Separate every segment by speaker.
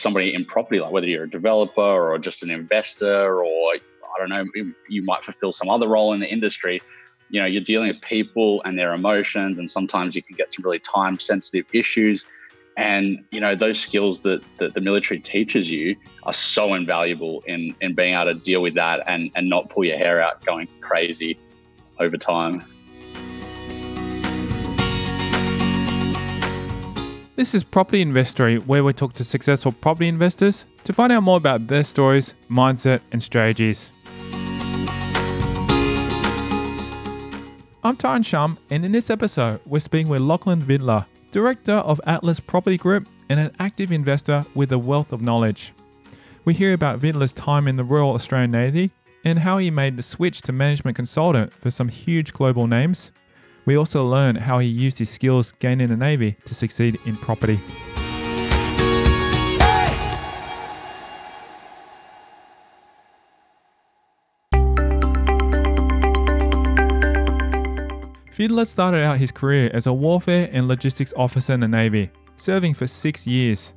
Speaker 1: somebody in property, like whether you're a developer or just an investor or I don't know, you might fulfill some other role in the industry. You know, you're dealing with people and their emotions, and sometimes you can get some really time sensitive issues. And you know those skills that, that the military teaches you are so invaluable in in being able to deal with that and and not pull your hair out going crazy over time.
Speaker 2: This is Property Investory, where we talk to successful property investors to find out more about their stories, mindset, and strategies. I'm Tyron Shum, and in this episode, we're speaking with Lachlan Vidler, Director of Atlas Property Group and an active investor with a wealth of knowledge. We hear about Vidler's time in the Royal Australian Navy and how he made the switch to management consultant for some huge global names we also learn how he used his skills gained in the Navy to succeed in property. Vidler started out his career as a warfare and logistics officer in the Navy, serving for six years.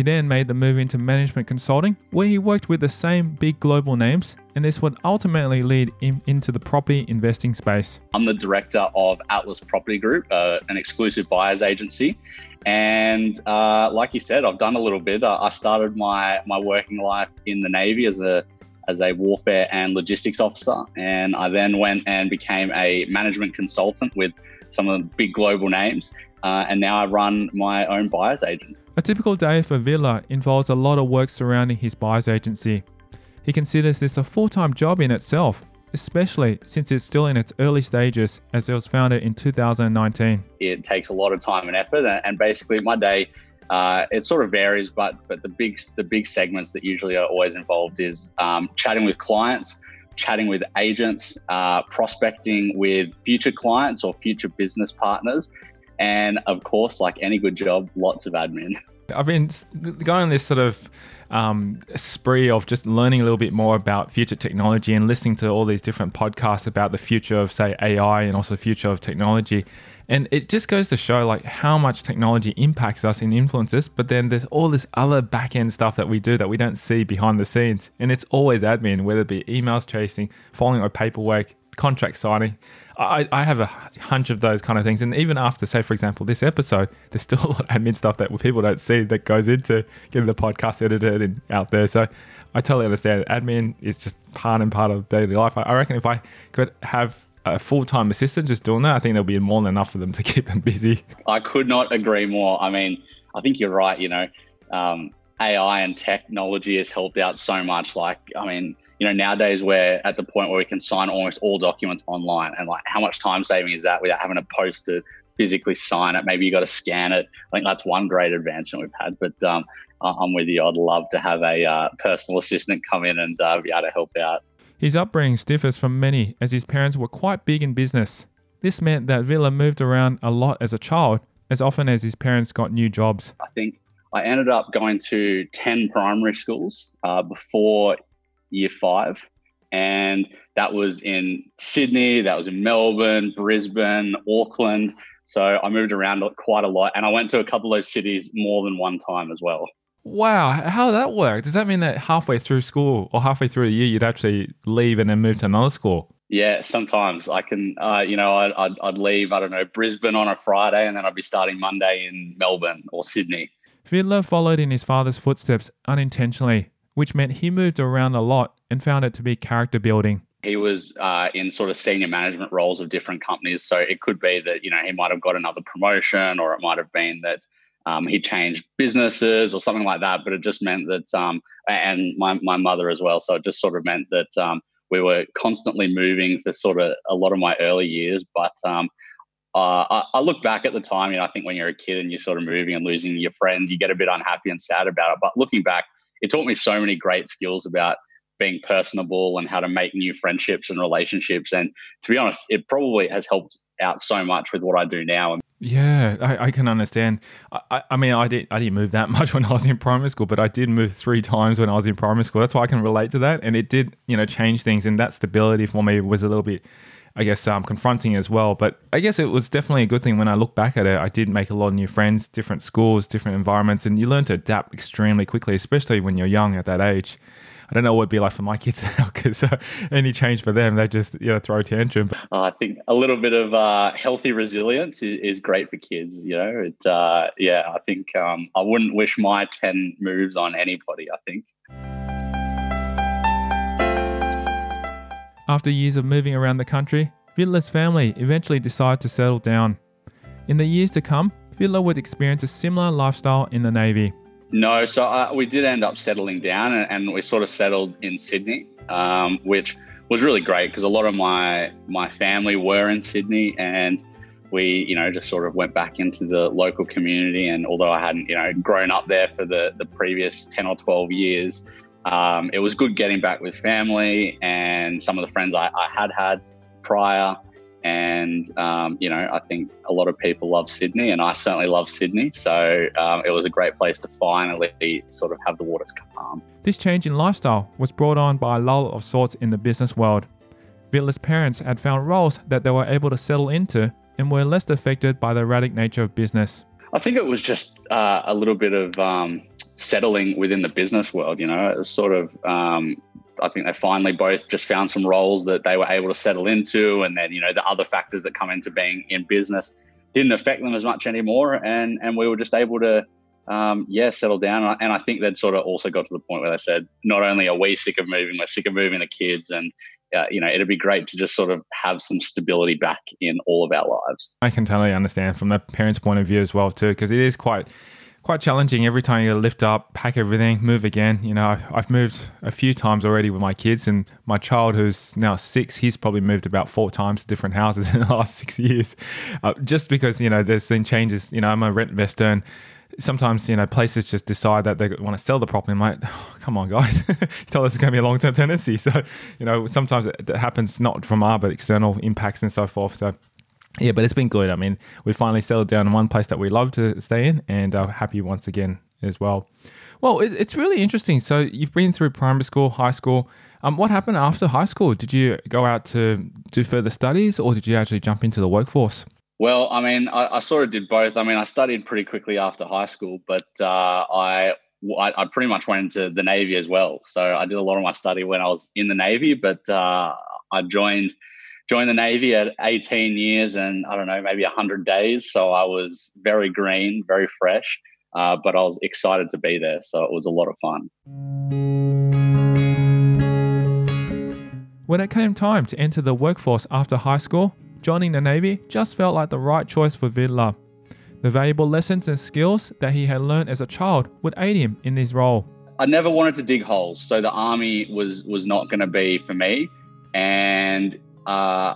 Speaker 2: He then made the move into management consulting, where he worked with the same big global names, and this would ultimately lead him into the property investing space.
Speaker 1: I'm the director of Atlas Property Group, uh, an exclusive buyers agency. And uh, like you said, I've done a little bit. I started my my working life in the Navy as a as a warfare and logistics officer, and I then went and became a management consultant with some of the big global names. Uh, and now I run my own buyers agency.
Speaker 2: A typical day for Vidler involves a lot of work surrounding his buyers agency. He considers this a full time job in itself, especially since it's still in its early stages as it was founded in 2019.
Speaker 1: It takes a lot of time and effort, and basically, my day. Uh, it sort of varies, but but the big the big segments that usually are always involved is um, chatting with clients, chatting with agents, uh, prospecting with future clients or future business partners, and of course, like any good job, lots of admin.
Speaker 2: I've been going on this sort of um, spree of just learning a little bit more about future technology and listening to all these different podcasts about the future of, say, AI and also the future of technology. And it just goes to show like how much technology impacts us and influences. But then there's all this other back end stuff that we do that we don't see behind the scenes. And it's always admin, whether it be emails chasing, following our paperwork, contract signing. I, I have a hunch of those kind of things. And even after, say, for example, this episode, there's still a lot of admin stuff that people don't see that goes into getting the podcast edited and out there. So I totally understand. Admin is just part and part of daily life. I, I reckon if I could have a full time assistant just doing that, I think there'll be more than enough for them to keep them busy.
Speaker 1: I could not agree more. I mean, I think you're right. You know, um, AI and technology has helped out so much. Like, I mean, you know, nowadays we're at the point where we can sign almost all documents online. And like, how much time saving is that without having to post to physically sign it? Maybe you got to scan it. I think that's one great advancement we've had. But um, I'm with you. I'd love to have a uh, personal assistant come in and uh, be able to help out.
Speaker 2: His upbringing differs from many, as his parents were quite big in business. This meant that Vidler moved around a lot as a child, as often as his parents got new jobs.
Speaker 1: I think I ended up going to 10 primary schools uh, before year five. And that was in Sydney, that was in Melbourne, Brisbane, Auckland. So I moved around quite a lot and I went to a couple of those cities more than one time as well.
Speaker 2: Wow, how that work? Does that mean that halfway through school or halfway through the year you'd actually leave and then move to another school?
Speaker 1: Yeah, sometimes I can, uh, you know, I'd, I'd, I'd leave, I don't know, Brisbane on a Friday and then I'd be starting Monday in Melbourne or Sydney.
Speaker 2: Vidler followed in his father's footsteps unintentionally which meant he moved around a lot and found it to be character building.
Speaker 1: He was uh, in sort of senior management roles of different companies. So it could be that, you know, he might have got another promotion or it might have been that um, he changed businesses or something like that. But it just meant that, um, and my, my mother as well. So it just sort of meant that um, we were constantly moving for sort of a lot of my early years. But um, uh, I, I, look back at the time, you know, I think when you're a kid and you're sort of moving and losing your friends, you get a bit unhappy and sad about it. But looking back, it taught me so many great skills about being personable and how to make new friendships and relationships. And to be honest, it probably has helped out so much with what I do now.
Speaker 2: Yeah, I, I can understand. I, I, mean, I did I didn't move that much when I was in primary school, but I did move three times when I was in primary school. That's why I can relate to that, and it did you know change things. And that stability for me was a little bit I guess, um, confronting as well. But I guess it was definitely a good thing when I look back at it. I did make a lot of new friends, different schools, different environments, and you learn to adapt extremely quickly, especially when you're young at that age. I don't know what it'd be like for my kids now because uh, any change for them, they just you know throw a tantrum.
Speaker 1: Uh, I think a little bit of uh, healthy resilience is, is, great for kids. You know, it, uh, yeah, I think um, I wouldn't wish my ten moves on anybody. I think.
Speaker 2: After years of moving around the country, Vidler's family eventually decided to settle down. In the years to come, Vidler would experience a similar lifestyle in the Navy.
Speaker 1: No, so uh, we did end up settling down, and, and we sort of settled in Sydney, um, which was really great because a lot of my my family were in Sydney, and we you know just sort of went back into the local community. And although I hadn't you know grown up there for the the previous ten or twelve years, um, it was good getting back with family and some of the friends I, I had had prior. And, um, you know, I think a lot of people love Sydney, and I certainly love Sydney. So um, it was a great place to finally sort of have the waters calm.
Speaker 2: This change in lifestyle was brought on by a lull of sorts in the business world. Vidler's parents had found roles that they were able to settle into and were less affected by the erratic nature of business.
Speaker 1: I think it was just uh, a little bit of um, settling within the business world. You know, it was sort of um, I think they finally both just found some roles that they were able to settle into, and then you know the other factors that come into being in business didn't affect them as much anymore, and and we were just able to. Um, yeah, settle down. And I think they'd sort of also got to the point where they said, not only are we sick of moving, we're sick of moving the kids. And, uh, you know, it'd be great to just sort of have some stability back in all of our lives.
Speaker 2: I can totally understand from the parents' point of view as well, too, because it is quite quite challenging every time you lift up, pack everything, move again. You know, I've moved a few times already with my kids, and my child, who's now six, he's probably moved about four times to different houses in the last six years, uh, just because you know there's been changes. You know, I'm a rent investor, and sometimes you know places just decide that they want to sell the property. I'm like, oh, come on, guys, you told us it's going to be a long term tenancy. So you know, sometimes it, happens not from our but external impacts and so forth. So yeah, but it's been good. I mean, we finally settled down in one place that we love to stay in and are happy once again as well. Well, it, it's really interesting. So you've been through primary school, high school. Um, what happened after high school? Did you go out to do further studies or did you actually jump into the workforce?
Speaker 1: Well, I mean, I, I sort of did both. I mean, I studied pretty quickly after high school, but uh, I, I, pretty much went into the Navy as well. So I did a lot of my study when I was in the Navy, but uh, I joined – joined the Navy at 18 years and I don't know, maybe 100 days. So I was very green, very fresh, uh, but I was excited to be there. So it was a lot of fun.
Speaker 2: When it came time to enter the workforce after high school, joining the Navy just felt like the right choice for Vidler. The valuable lessons and skills that he had learned as a child would aid him in this role.
Speaker 1: I never wanted to dig holes, so the army was was not going to be for me. And uh,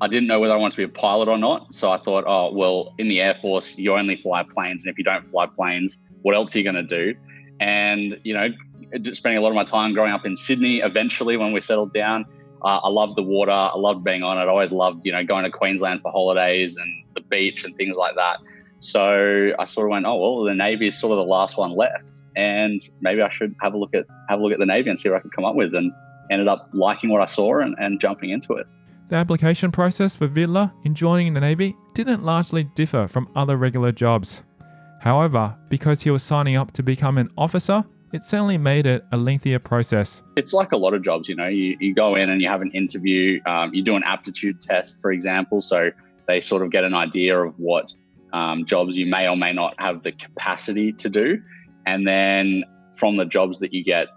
Speaker 1: I didn't know whether I wanted to be a pilot or not. So I thought, oh, well, in the Air Force, you only fly planes. And if you don't fly planes, what else are you going to do? And, you know, spending a lot of my time growing up in Sydney, eventually when we settled down, uh, I loved the water. I loved being on it. I always loved, you know, going to Queensland for holidays and the beach and things like that. So I sort of went, oh well, the Navy is sort of the last one left, and maybe I should have a look at have a look at the Navy and see what I could come up with. And ended up liking what I saw and, and jumping into it.
Speaker 2: The application process for Vidler in joining the Navy didn't largely differ from other regular jobs. However, because he was signing up to become an officer, it certainly made it a lengthier process.
Speaker 1: It's like a lot of jobs, you know, you, you go in and you have an interview, um, you do an aptitude test, for example. So they sort of get an idea of what um, jobs you may or may not have the capacity to do. And then from the jobs that you get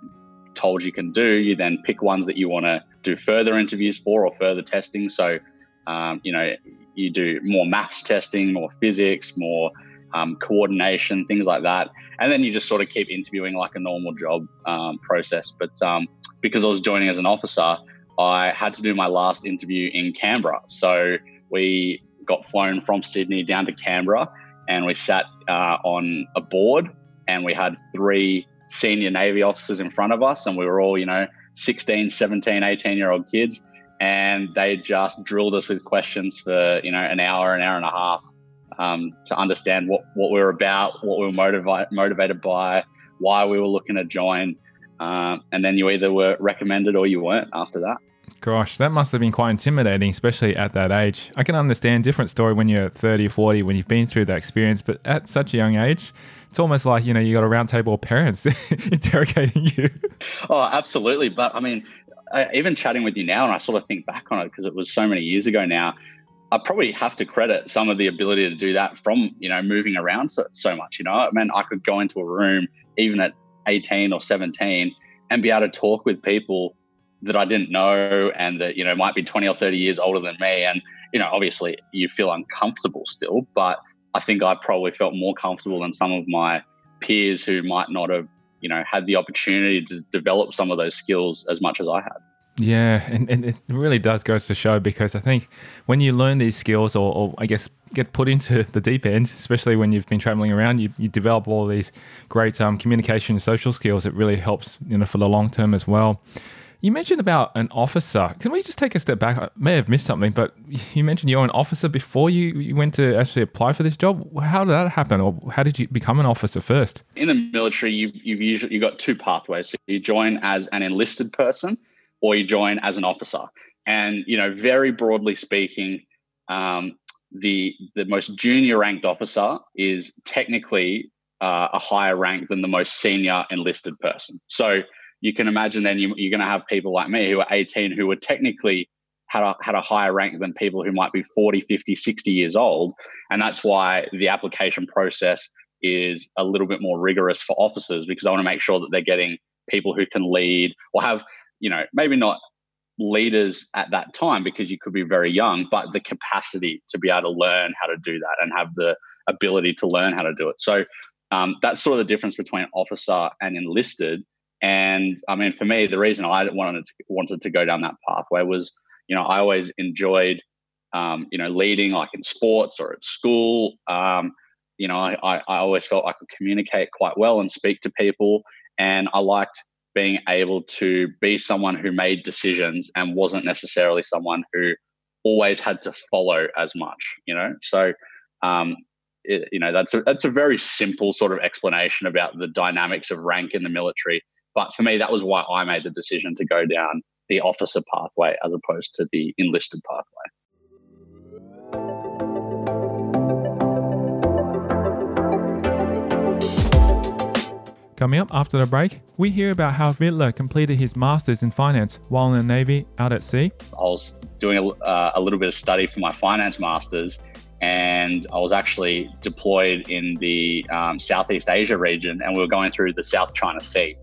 Speaker 1: told you can do, you then pick ones that you want to do further interviews for or further testing. So, um, you know, you do more maths testing, more physics, more um, coordination, things like that. And then you just sort of keep interviewing like a normal job um, process. But um, because I was joining as an officer, I had to do my last interview in Canberra. So we got flown from Sydney down to Canberra and we sat uh, on a board and we had three senior Navy officers in front of us, and we were all, you know, 16, 17, 18 year old kids. And they just drilled us with questions for, you know, an hour, an hour and a half um, to understand what, what we were about, what we were motivi- motivated by, why we were looking to join. Um, and then you either were recommended or you weren't after that.
Speaker 2: Gosh, that must have been quite intimidating, especially at that age. I can understand different story when you're 30 or 40 when you've been through that experience, but at such a young age, it's almost like, you know, you got a round table of parents interrogating you.
Speaker 1: Oh, absolutely. But I mean, I, even chatting with you now, and I sort of think back on it because it was so many years ago now, I probably have to credit some of the ability to do that from, you know, moving around so, so much. You know, I mean, I could go into a room even at 18 or 17 and be able to talk with people that I didn't know and that, you know, might be 20 or 30 years older than me. And, you know, obviously you feel uncomfortable still, but I think I probably felt more comfortable than some of my peers who might not have, you know, had the opportunity to develop some of those skills as much as I had.
Speaker 2: Yeah, and, and it really does go to show because I think when you learn these skills, or, or, I guess get put into the deep end, especially when you've been traveling around, you, you develop all these great um, communication and social skills. It really helps, you know, for the long term as well. You mentioned about an officer. Can we just take a step back? I may have missed something, but you mentioned you're an officer before you, you went to actually apply for this job. How did that happen, or how did you become an officer first?
Speaker 1: In the military, you, you've usually you've got two pathways. So you join as an enlisted person, or you join as an officer. And you know, very broadly speaking, um, the the most junior ranked officer is technically uh, a higher rank than the most senior enlisted person. So you can imagine then you, are going to have people like me who are 18 who are technically had a, had a higher rank than people who might be 40, 50, 60 years old. And that's why the application process is a little bit more rigorous for officers because I want to make sure that they're getting people who can lead or have, you know, maybe not leaders at that time because you could be very young, but the capacity to be able to learn how to do that and have the ability to learn how to do it. So um, that's sort of the difference between officer and enlisted. And I mean, for me, the reason I wanted to, wanted to go down that pathway was, you know, I always enjoyed, um, you know, leading like in sports or at school. Um, you know, I, I always felt I could communicate quite well and speak to people. And I liked being able to be someone who made decisions and wasn't necessarily someone who always had to follow as much, you know? So, um, it, you know, that's a, that's a very simple sort of explanation about the dynamics of rank in the military. But for me, that was why I made the decision to go down the officer pathway as opposed to the enlisted pathway.
Speaker 2: Coming up after the break, we hear about how Vidler completed his master's in finance while in the Navy out at sea.
Speaker 1: I was doing a, uh, a little bit of study for my finance master's, and I was actually deployed in the um, Southeast Asia region, and we were going through the South China Sea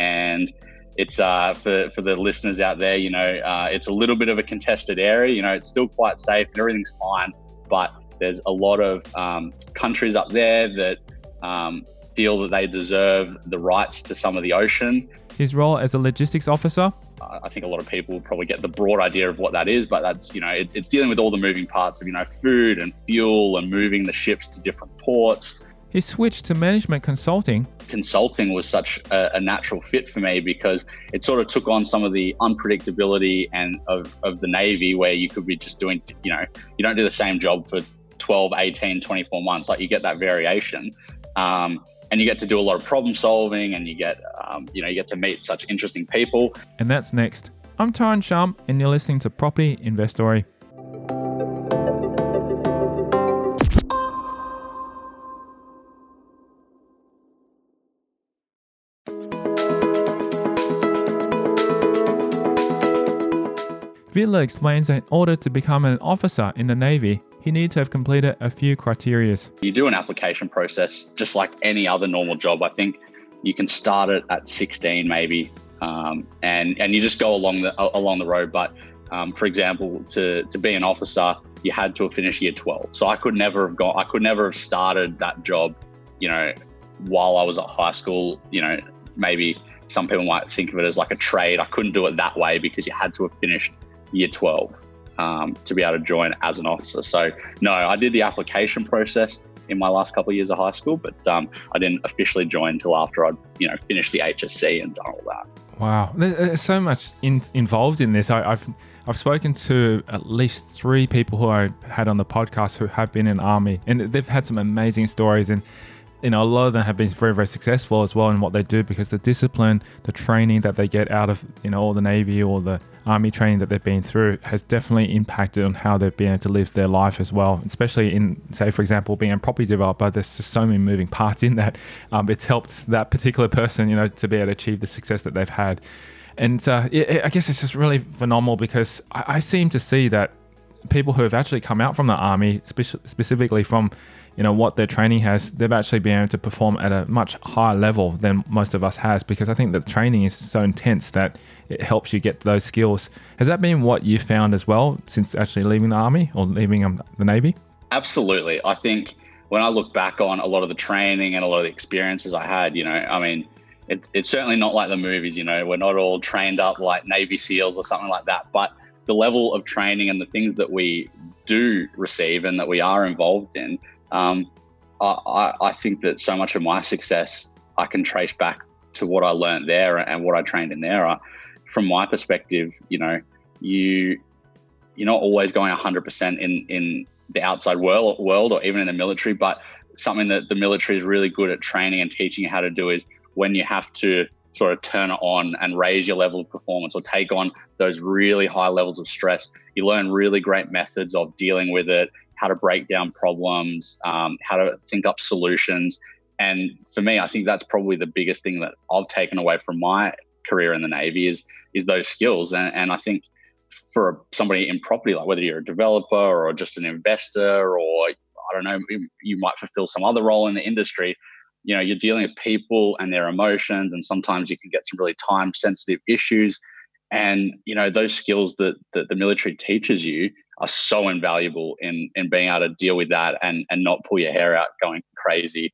Speaker 1: and it's uh, for for the listeners out there. You know, uh, it's a little bit of a contested area. You know, it's still quite safe and everything's fine, but there's a lot of um, countries up there that um, feel that they deserve the rights to some of the ocean.
Speaker 2: His role as a logistics officer.
Speaker 1: I think a lot of people probably get the broad idea of what that is, but that's you know it, it's dealing with all the moving parts of you know food and fuel and moving the ships to different ports
Speaker 2: he switched to management consulting.
Speaker 1: Consulting was such a, a, natural fit for me because it sort of took on some of the unpredictability and of, of the Navy where you could be just doing, you know, you don't do the same job for 12, 18, 24 months. Like you get that variation. Um, and you get to do a lot of problem solving and you get, um, you know, you get to meet such interesting people.
Speaker 2: And that's next. I'm Tyron Shum and you're listening to Property Investory. Vidler explains that in order to become an officer in the Navy, he needs to have completed a few criteria.
Speaker 1: You do an application process just like any other normal job. I think you can start it at 16 maybe, um, and and you just go along the along the road. But um, for example, to to be an officer, you had to have finished year 12. So I could never have gone. I could never have started that job, you know, while I was at high school. You know, maybe some people might think of it as like a trade. I couldn't do it that way because you had to have finished year 12 um, to be able to join as an officer. So, no, I did the application process in my last couple of years of high school, but um, I didn't officially join until after I'd you know finished the HSC and done all that.
Speaker 2: Wow, there's so much in, involved in this. I, have I've spoken to at least three people who I had on the podcast who have been in army, and they've had some amazing stories. And you know, a lot of them have been very, very successful as well in what they do because the discipline, the training that they get out of, you know, all the Navy or the Army training that they've been through has definitely impacted on how they've been able to live their life as well. Especially in, say, for example, being a property developer, there's just so many moving parts in that. Um, it's helped that particular person, you know, to be able to achieve the success that they've had. And uh, it, I guess it's just really phenomenal because I, I seem to see that people who have actually come out from the army, spe- specifically from you know what their training has, they've actually been able to perform at a much higher level than most of us has because I think that the training is so intense that it helps you get those skills. Has that been what you found as well since actually leaving the army or leaving um, the navy?
Speaker 1: Absolutely. I think when I look back on a lot of the training and a lot of the experiences I had, you know, I mean, it, it's certainly not like the movies. You know, we're not all trained up like Navy SEALs or something like that, but the level of training and the things that we do receive and that we are involved in um, I, I think that so much of my success I can trace back to what I learned there and what I trained in there. from my perspective, you know, you you're not always going 100% in in the outside world world or even in the military, but something that the military is really good at training and teaching you how to do is when you have to sort of turn it on and raise your level of performance or take on those really high levels of stress. You learn really great methods of dealing with it how to break down problems, um, how to think up solutions. And for me, I think that's probably the biggest thing that I've taken away from my career in the Navy is is those skills. And, and I think for somebody in property, like whether you're a developer or just an investor, or I don't know, you might fulfill some other role in the industry. You know, you're dealing with people and their emotions, and sometimes you can get some really time sensitive issues. And you know, those skills that, that the military teaches you are so invaluable in in being able to deal with that and and not pull your hair out going crazy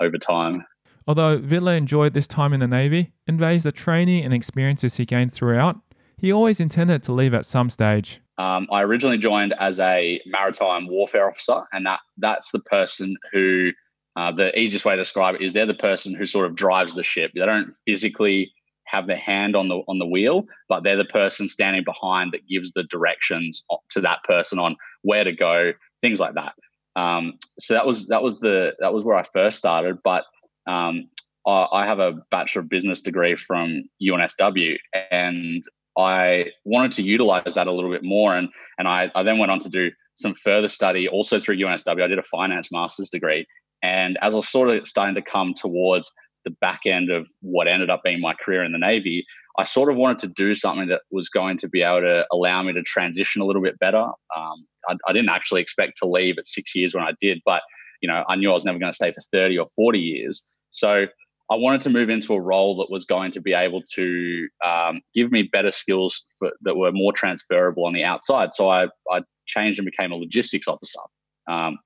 Speaker 1: over time.
Speaker 2: Although Vidler enjoyed this time in the Navy and values the training and experiences he gained throughout, he always intended to leave at some stage.
Speaker 1: Um, I originally joined as a maritime warfare officer, and that that's the person who uh, the easiest way to describe it is they're the person who sort of drives the ship. They don't physically have their hand on the on the wheel, but they're the person standing behind that gives the directions to that person on where to go, things like that. Um, so that was that was the that was where I first started. But um, I, I, have a bachelor of business degree from UNSW, and I wanted to utilize that a little bit more. And and I, I then went on to do some further study also through UNSW. I did a finance master's degree, and as I was sort of starting to come towards the back end of what ended up being my career in the Navy, I sort of wanted to do something that was going to be able to allow me to transition a little bit better. Um, I, I, didn't actually expect to leave at six years when I did, but you know, I knew I was never going to stay for 30 or 40 years. So I wanted to move into a role that was going to be able to um, give me better skills for, that were more transferable on the outside. So I, I changed and became a logistics officer. Um,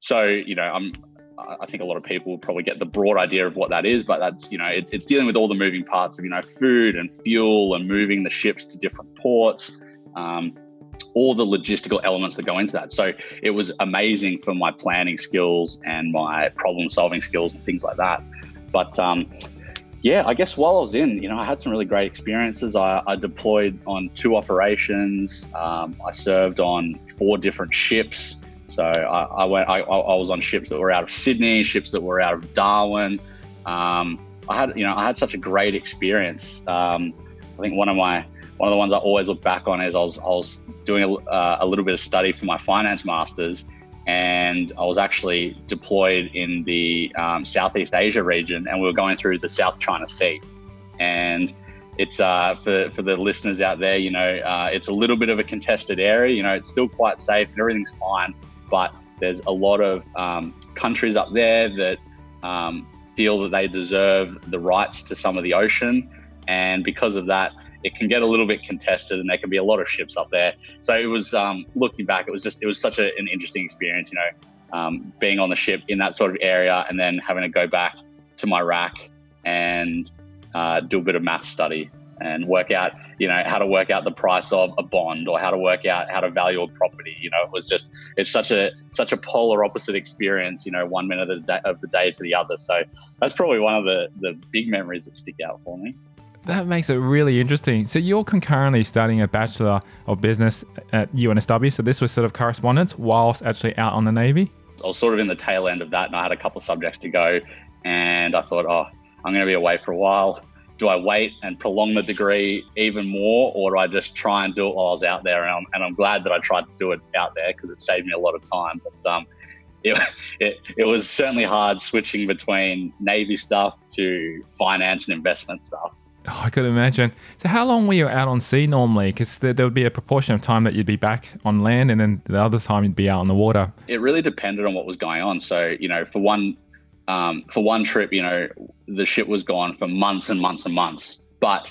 Speaker 1: so you know, I'm I think a lot of people will probably get the broad idea of what that is, but that's, you know, it, it's dealing with all the moving parts of, you know, food and fuel and moving the ships to different ports, um, all the logistical elements that go into that. So it was amazing for my planning skills and my problem solving skills and things like that. But um, yeah, I guess while I was in, you know, I had some really great experiences. I, I deployed on two operations. Um, I served on four different ships. So I, I went. I, I, was on ships that were out of Sydney, ships that were out of Darwin. Um, I had, you know, I had such a great experience. Um, I think one of my one of the ones I always look back on is I was I was doing a, uh, a little bit of study for my finance masters, and I was actually deployed in the um, Southeast Asia region, and we were going through the South China Sea, and it's uh, for, for the listeners out there, you know, uh, it's a little bit of a contested area. You know, it's still quite safe and everything's fine but there's a lot of um, countries up there that um, feel that they deserve the rights to some of the ocean. And because of that, it can get a little bit contested and there can be a lot of ships up there. So it was, um, looking back, it was just, it was such a, an interesting experience, you know, um, being on the ship in that sort of area and then having to go back to my rack and uh, do a bit of math study and work out, you know, how to work out the price of a bond or how to work out how to value a property. You know, it was just it's such a such a polar opposite experience. You know, one minute of the day, of the day to the other. So that's probably one of the the big memories that stick out for me.
Speaker 2: That makes it really interesting. So you're concurrently studying a bachelor of business at UNSW. So this was sort of correspondence whilst actually out on the Navy.
Speaker 1: I was sort of in the tail end of that, and I had a couple of subjects to go, and I thought, oh, I'm going to be away for a while. Do I wait and prolong the degree even more, or do I just try and do it while I was out there? And I'm, and I'm glad that I tried to do it out there because it saved me a lot of time. But um, it, it, it was certainly hard switching between Navy stuff to finance and investment stuff.
Speaker 2: Oh, I could imagine. So, how long were you out on sea normally? Because there, there, would be a proportion of time that you'd be back on land, and then the other time you'd be out on the water.
Speaker 1: It really depended on what was going on. So, you know, for one, um, for one trip, you know, the ship was gone for months and months and months. But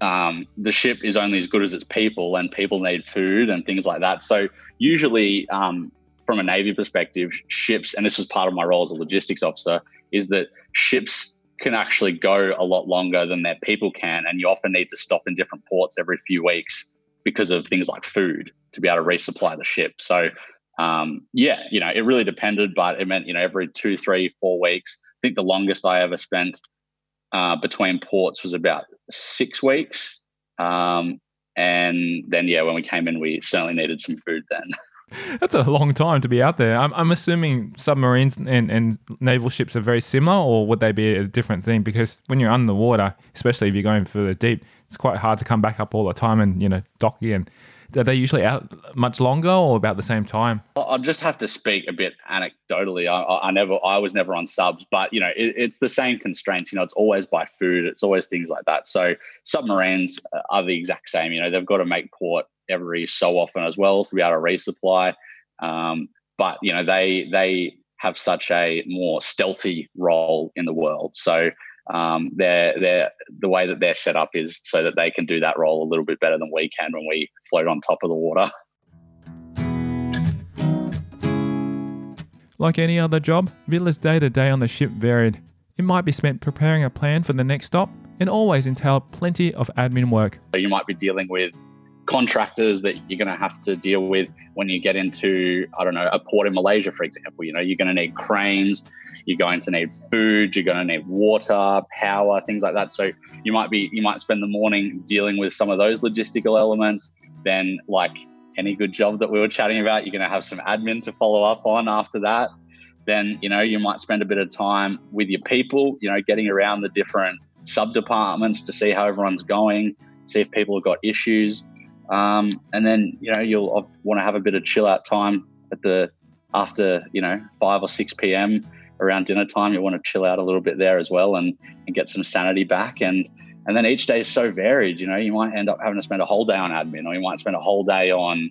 Speaker 1: um, the ship is only as good as its people, and people need food and things like that. So, usually, um, from a navy perspective, ships, and this was part of my role as a logistics officer, is that ships can actually go a lot longer than their people can. And you often need to stop in different ports every few weeks because of things like food to be able to resupply the ship. So, um, yeah, you know, it really depended, but it meant, you know, every two, three, four weeks. I think the longest I ever spent uh, between ports was about six weeks. Um, and then, yeah, when we came in, we certainly needed some food then.
Speaker 2: That's a long time to be out there. I'm, I'm assuming submarines and, and naval ships are very similar, or would they be a different thing? Because when you're underwater, especially if you're going further deep, it's quite hard to come back up all the time and you know dock in. Are they usually out much longer or about the same time?
Speaker 1: I'll just have to speak a bit anecdotally. I, I never, I was never on subs, but you know, it, it's the same constraints. You know, it's always by food. It's always things like that. So submarines are the exact same. You know, they've got to make port every so often as well to be able to resupply. Um, but you know, they they have such a more stealthy role in the world. So um, they're, they're, the way that they're set up is so that they can do that role a little bit better than we can when we float on top of the water.
Speaker 2: Like any other job, Vidler's day to day on the ship varied. It might be spent preparing a plan for the next stop and always entailed plenty of admin work.
Speaker 1: So You might be dealing with contractors that you're going to have to deal with when you get into i don't know a port in malaysia for example you know you're going to need cranes you're going to need food you're going to need water power things like that. So you might be you might spend the morning dealing with some of those logistical elements then like any good job that we were chatting about you're going to have some admin to follow up on after that. Then you know you might spend a bit of time with your people you know getting around the different sub departments to see how everyone's going see if people have got issues um, and then you know you'll want to have a bit of chill out time at the after you know five or six p.m. around dinner time. You want to chill out a little bit there as well and and get some sanity back. And and then each day is so varied. You know, you might end up having to spend a whole day on admin, or you might spend a whole day on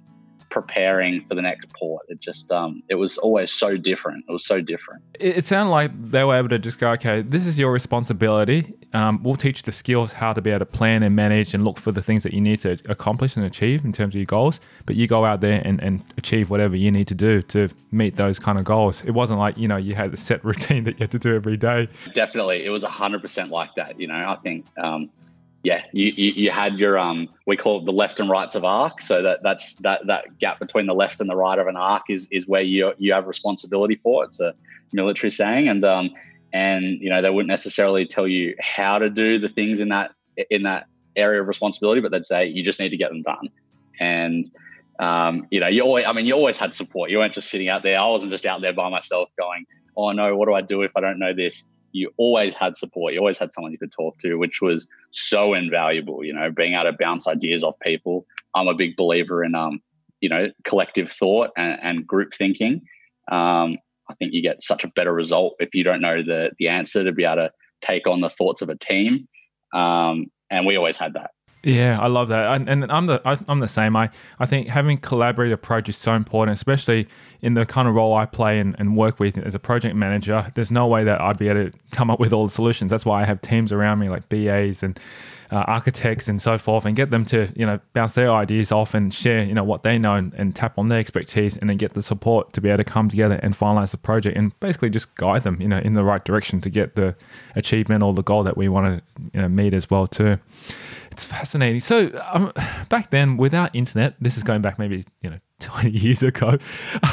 Speaker 1: preparing for the next port. It just um, it was always so different. It was so different.
Speaker 2: It, it sounded like they were able to just go, okay, this is your responsibility. Um, we'll teach the skills how to be able to plan and manage and look for the things that you need to accomplish and achieve in terms of your goals. But you go out there and, and achieve whatever you need to do to meet those kind of goals. It wasn't like you know you had a set routine that you had to do every day.
Speaker 1: Definitely, it was hundred percent like that. You know, I think. Um, yeah, you, you, you, had your um we call it the left and rights of arc. So that that's that that gap between the left and the right of an arc is is where you you have responsibility for. It's a military saying, and um and you know they wouldn't necessarily tell you how to do the things in that in that area of responsibility, but they'd say you just need to get them done. And um, you know, you always I mean you always had support. You weren't just sitting out there. I wasn't just out there by myself going, oh no, what do I do if I don't know this? You always had support. You always had someone you could talk to, which was so invaluable. You know, being able to bounce ideas off people. I'm a big believer in, um, you know, collective thought and, and group thinking. Um, I think you get such a better result if you don't know the the answer to be able to take on the thoughts of a team. Um, and we always had that.
Speaker 2: Yeah, I love that, and, and I'm the I'm the same. I, I think having collaborative approach is so important, especially in the kind of role I play and, and work with as a project manager. There's no way that I'd be able to come up with all the solutions. That's why I have teams around me like BAs and uh, architects and so forth, and get them to you know bounce their ideas off and share you know what they know and, and tap on their expertise, and then get the support to be able to come together and finalize the project and basically just guide them you know in the right direction to get the achievement or the goal that we want to you know, meet as well too. It's fascinating. So um, back then, without internet, this is going back maybe you know 20 years ago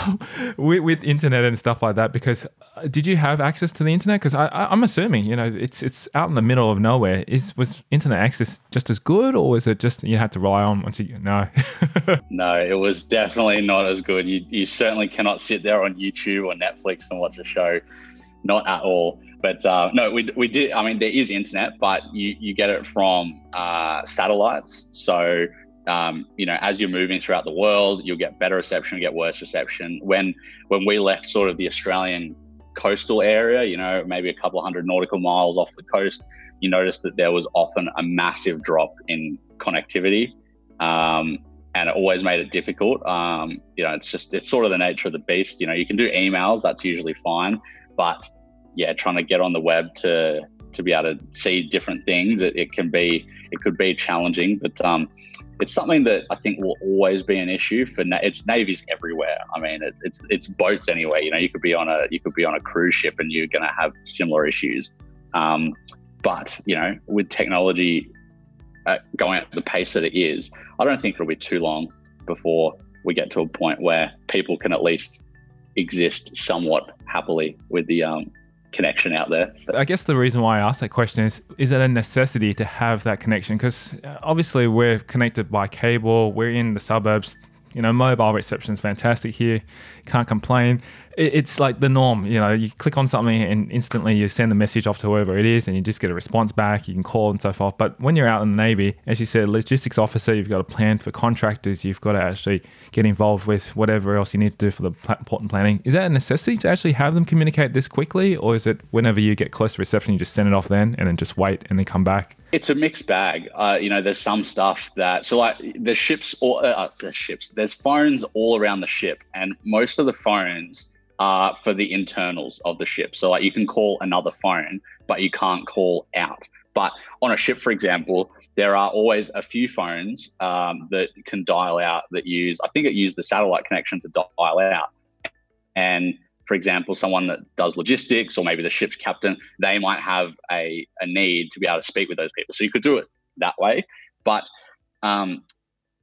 Speaker 2: with, with, internet and stuff like that because uh, did you have access to the internet? Because I, am assuming you know it's it's out in the middle of nowhere. Is was internet access just as good or was it just you had to rely on once you no.
Speaker 1: No it was definitely not as good. You, you certainly cannot sit there on youtube or netflix and watch a show. Not at all but uh, no we, we did i mean there is internet but you, you get it from uh, satellites so um, you know, as you're moving throughout the world, you'll get better reception, get worse reception. When when we left sort of the Australian coastal area, you know, maybe a couple hundred nautical miles off the coast, you notice that there was often a massive drop in connectivity. Um, and it always made it difficult. Um, you know, it's just it's sort of the nature of the beast. You know, you can do emails, that's usually fine, but yeah, trying to get on the web to to be able to see different things, it, it can be it could be challenging. But um, it's something that I think will always be an issue for na- it's navies everywhere. I mean, it, it's it's boats anyway. You know, you could be on a you could be on a cruise ship and you're going to have similar issues. Um, but you know, with technology uh, going at the pace that it is, I don't think it'll be too long before we get to a point where people can at least exist somewhat happily with the um, connection out there.
Speaker 2: I guess the reason why I asked that question is is it a necessity to have that connection? Because uh, obviously we're connected by cable, we're in the suburbs, you know, mobile reception is fantastic here, can't complain it's like the norm. You know, you click on something and instantly you send the message off to whoever it is, and you just get a response back. You can call and so forth. But when you're out in the Navy, as you said, logistics officer, you've got to plan for contractors. You've got to actually get involved with whatever else you need to do for the port and planning. Is that a necessity to actually have them communicate this quickly, or is it whenever you get close to reception, you just send it off then and then just wait and then come back?
Speaker 1: It's a mixed bag. Uh, you know, there's some stuff that so like the ships or uh, there's ships. There's phones all around the ship, and most of the phones uh, for the internals of the ship. So like you can call another phone, but you can't call out. But on a ship, for example, there are always a few phones um, that can dial out that use, I think it used the satellite connection to dial out. And for example, someone that does logistics or maybe the ship's captain, they might have a, a need to be able to speak with those people. So you could do it that way. But um,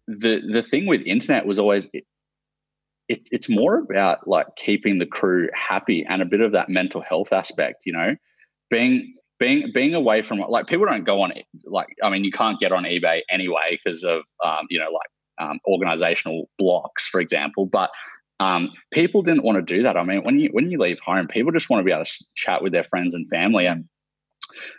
Speaker 1: the the thing with internet was always it's more about like keeping the crew happy and a bit of that mental health aspect you know? Being being being away from like people don't go on it like i mean you can't get on ebay anyway because of um, you know like um, organizational blocks for example but um, people didn't want to do that. I mean when you when you leave home people just want to be able to chat with their friends and family and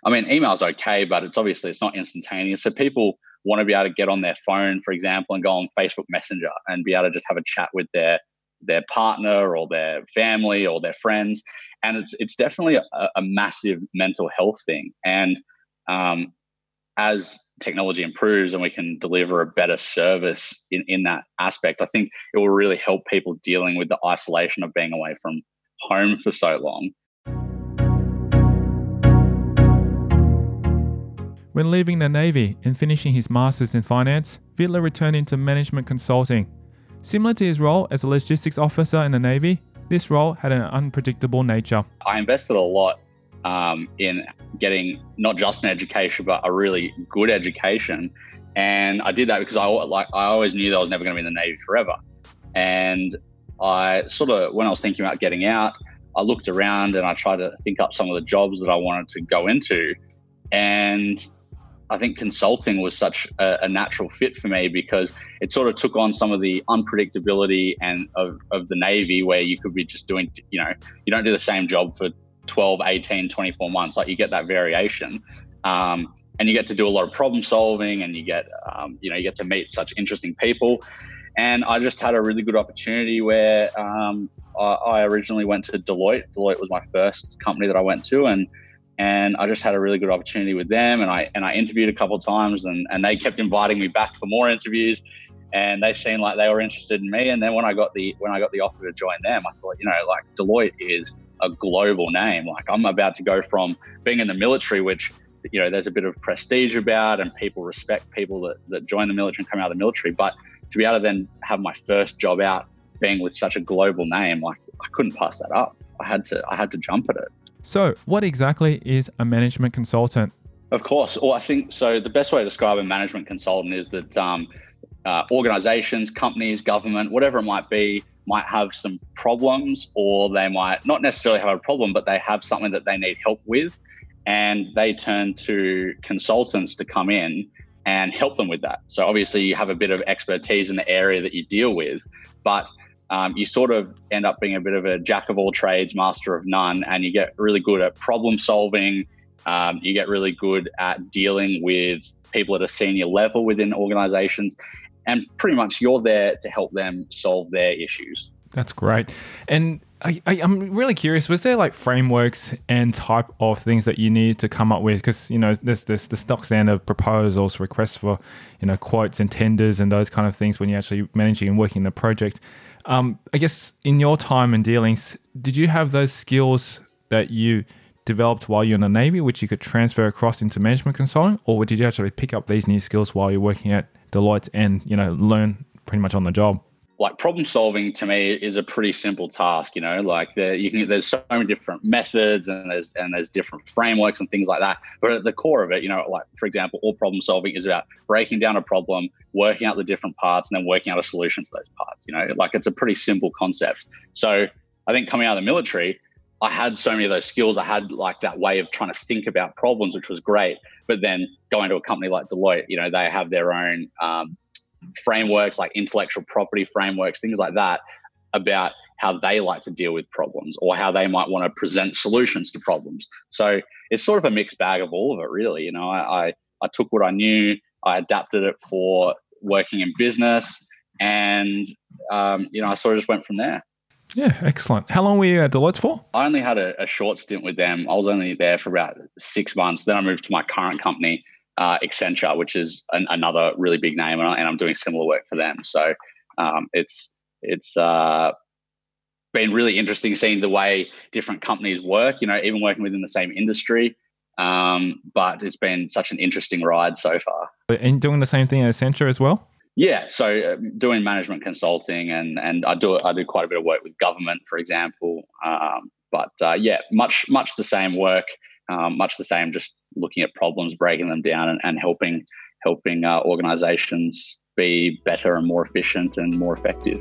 Speaker 1: i mean email's okay but it's obviously it's not instantaneous so people want to be able to get on their phone, for example, and go on Facebook Messenger and be able to just have a chat with their their partner or their family or their friends. And it's it's definitely a, a massive mental health thing. And um, as technology improves and we can deliver a better service in, in that aspect, I think it will really help people dealing with the isolation of being away from home for so long
Speaker 2: When leaving the Navy and finishing his Masters in Finance, Vidler returned into management consulting. Similar to his role as a logistics officer in the Navy, this role had an unpredictable nature.
Speaker 1: I invested a lot um, in getting not just an education, but a really good education. And I did that because I like I always knew that I was never going to be in the Navy forever. And I sort of, when I was thinking about getting out, I looked around and I tried to think up some of the jobs that I wanted to go into. And I think consulting was such a, a, natural fit for me because it sort of took on some of the unpredictability and of, of the Navy where you could be just doing, you know, you don't do the same job for 12, 18, 24 months. Like you get that variation. Um, and you get to do a lot of problem solving and you get, um, you know, you get to meet such interesting people. And I just had a really good opportunity where um, I, I originally went to Deloitte. Deloitte was my first company that I went to. And and I just had a really good opportunity with them. And I and I interviewed a couple times, and and they kept inviting me back for more interviews. And they seemed like they were interested in me. And then when I got the when I got the offer to join them, I thought, you know, like Deloitte is a global name. Like I'm about to go from being in the military, which you know there's a bit of prestige about, and people respect people that that join the military and come out of the military. But to be able to then have my first job out being with such a global name, like I couldn't pass that up. I had to I had to jump at it.
Speaker 2: So, what exactly is a management consultant?
Speaker 1: Of course. Well, I think so. The best way to describe a management consultant is that um, uh, organizations, companies, government, whatever it might be, might have some problems, or they might not necessarily have a problem, but they have something that they need help with. And they turn to consultants to come in and help them with that. So obviously, you have a bit of expertise in the area that you deal with, but um, you sort of end up being a bit of a jack of all trades, master of none, and you get really good at problem solving. Um, you get really good at dealing with people at a senior level within organizations and pretty much you're there to help them solve their issues.
Speaker 2: That's great. And I, am really curious. Was there like frameworks and type of things that you need to come up with? Because you know, there's this the stock standard proposals, requests for you know quotes and tenders and those kind of things when you're actually managing and working the project. Um, I guess in your time and dealings, did you have those skills that you developed while you're in the Navy, which you could transfer across into management consulting, or did you actually pick up these new skills while you're working at Deloitte and you know learn pretty much on the job?
Speaker 1: Like problem solving to me is a pretty simple task. You know, like there you can there's so many different methods and there's and there's different frameworks and things like that. But at the core of it, you know, like for example, all problem solving is about breaking down a problem, working out the different parts, and then working out a solution for those parts. You know, like it's a pretty simple concept. So I think coming out of the military, I had so many of those skills. I had like that way of trying to think about problems, which was great. But then going to a company like Deloitte, you know, they have their own um, frameworks, like intellectual property frameworks, things like that, about how they like to deal with problems or how they might want to present solutions to problems. So it's sort of a mixed bag of all of it, really. You know, I, I, I took what I knew, I adapted it for working in business, and um, you know, I sort of just went from there.
Speaker 2: Yeah, excellent. How long were you at Deloitte for?
Speaker 1: I only had a, a, short stint with them. I was only there for about six months. Then I moved to my current company, uh, Accenture, which is an, another really big name, and, I, am doing similar work for them. So um, it's it's uh, been really interesting seeing the way different companies work. You know, even working within the same industry. Um, but it's been such an interesting ride so far.
Speaker 2: And doing the same thing at Accenture as well.
Speaker 1: Yeah, so um, doing management consulting and and I do I do quite a bit of work with government, for example. Um, but uh, yeah, much much the same work, um, much the same. Just looking at problems, breaking them down, and, and helping helping uh, organizations be better and more efficient and more effective.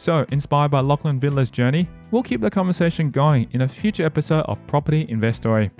Speaker 2: So, inspired by Lachlan Vidler's journey, we'll keep the conversation going in a future episode of Property Investory.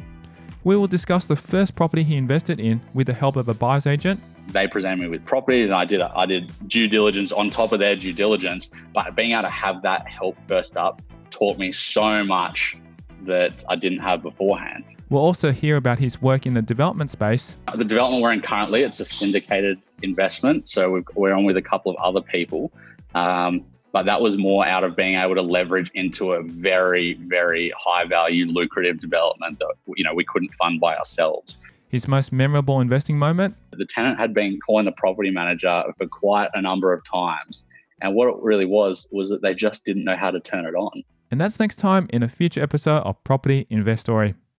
Speaker 2: We will discuss the first property he invested in with the help of a buyer's agent.
Speaker 1: They presented me with properties, and I did I did due diligence on top of their due diligence. But being able to have that help first up taught me so much that I didn't have beforehand.
Speaker 2: We'll also hear about his work in the development space.
Speaker 1: The development we're in currently, it's a syndicated investment, so we're on with a couple of other people. Um, but that was more out of being able to leverage into a very very high value lucrative development that you know we couldn't fund by ourselves.
Speaker 2: His most memorable investing moment?
Speaker 1: The tenant had been calling the property manager for quite a number of times and what it really was was that they just didn't know how to turn it on.
Speaker 2: And that's next time in a future episode of property investory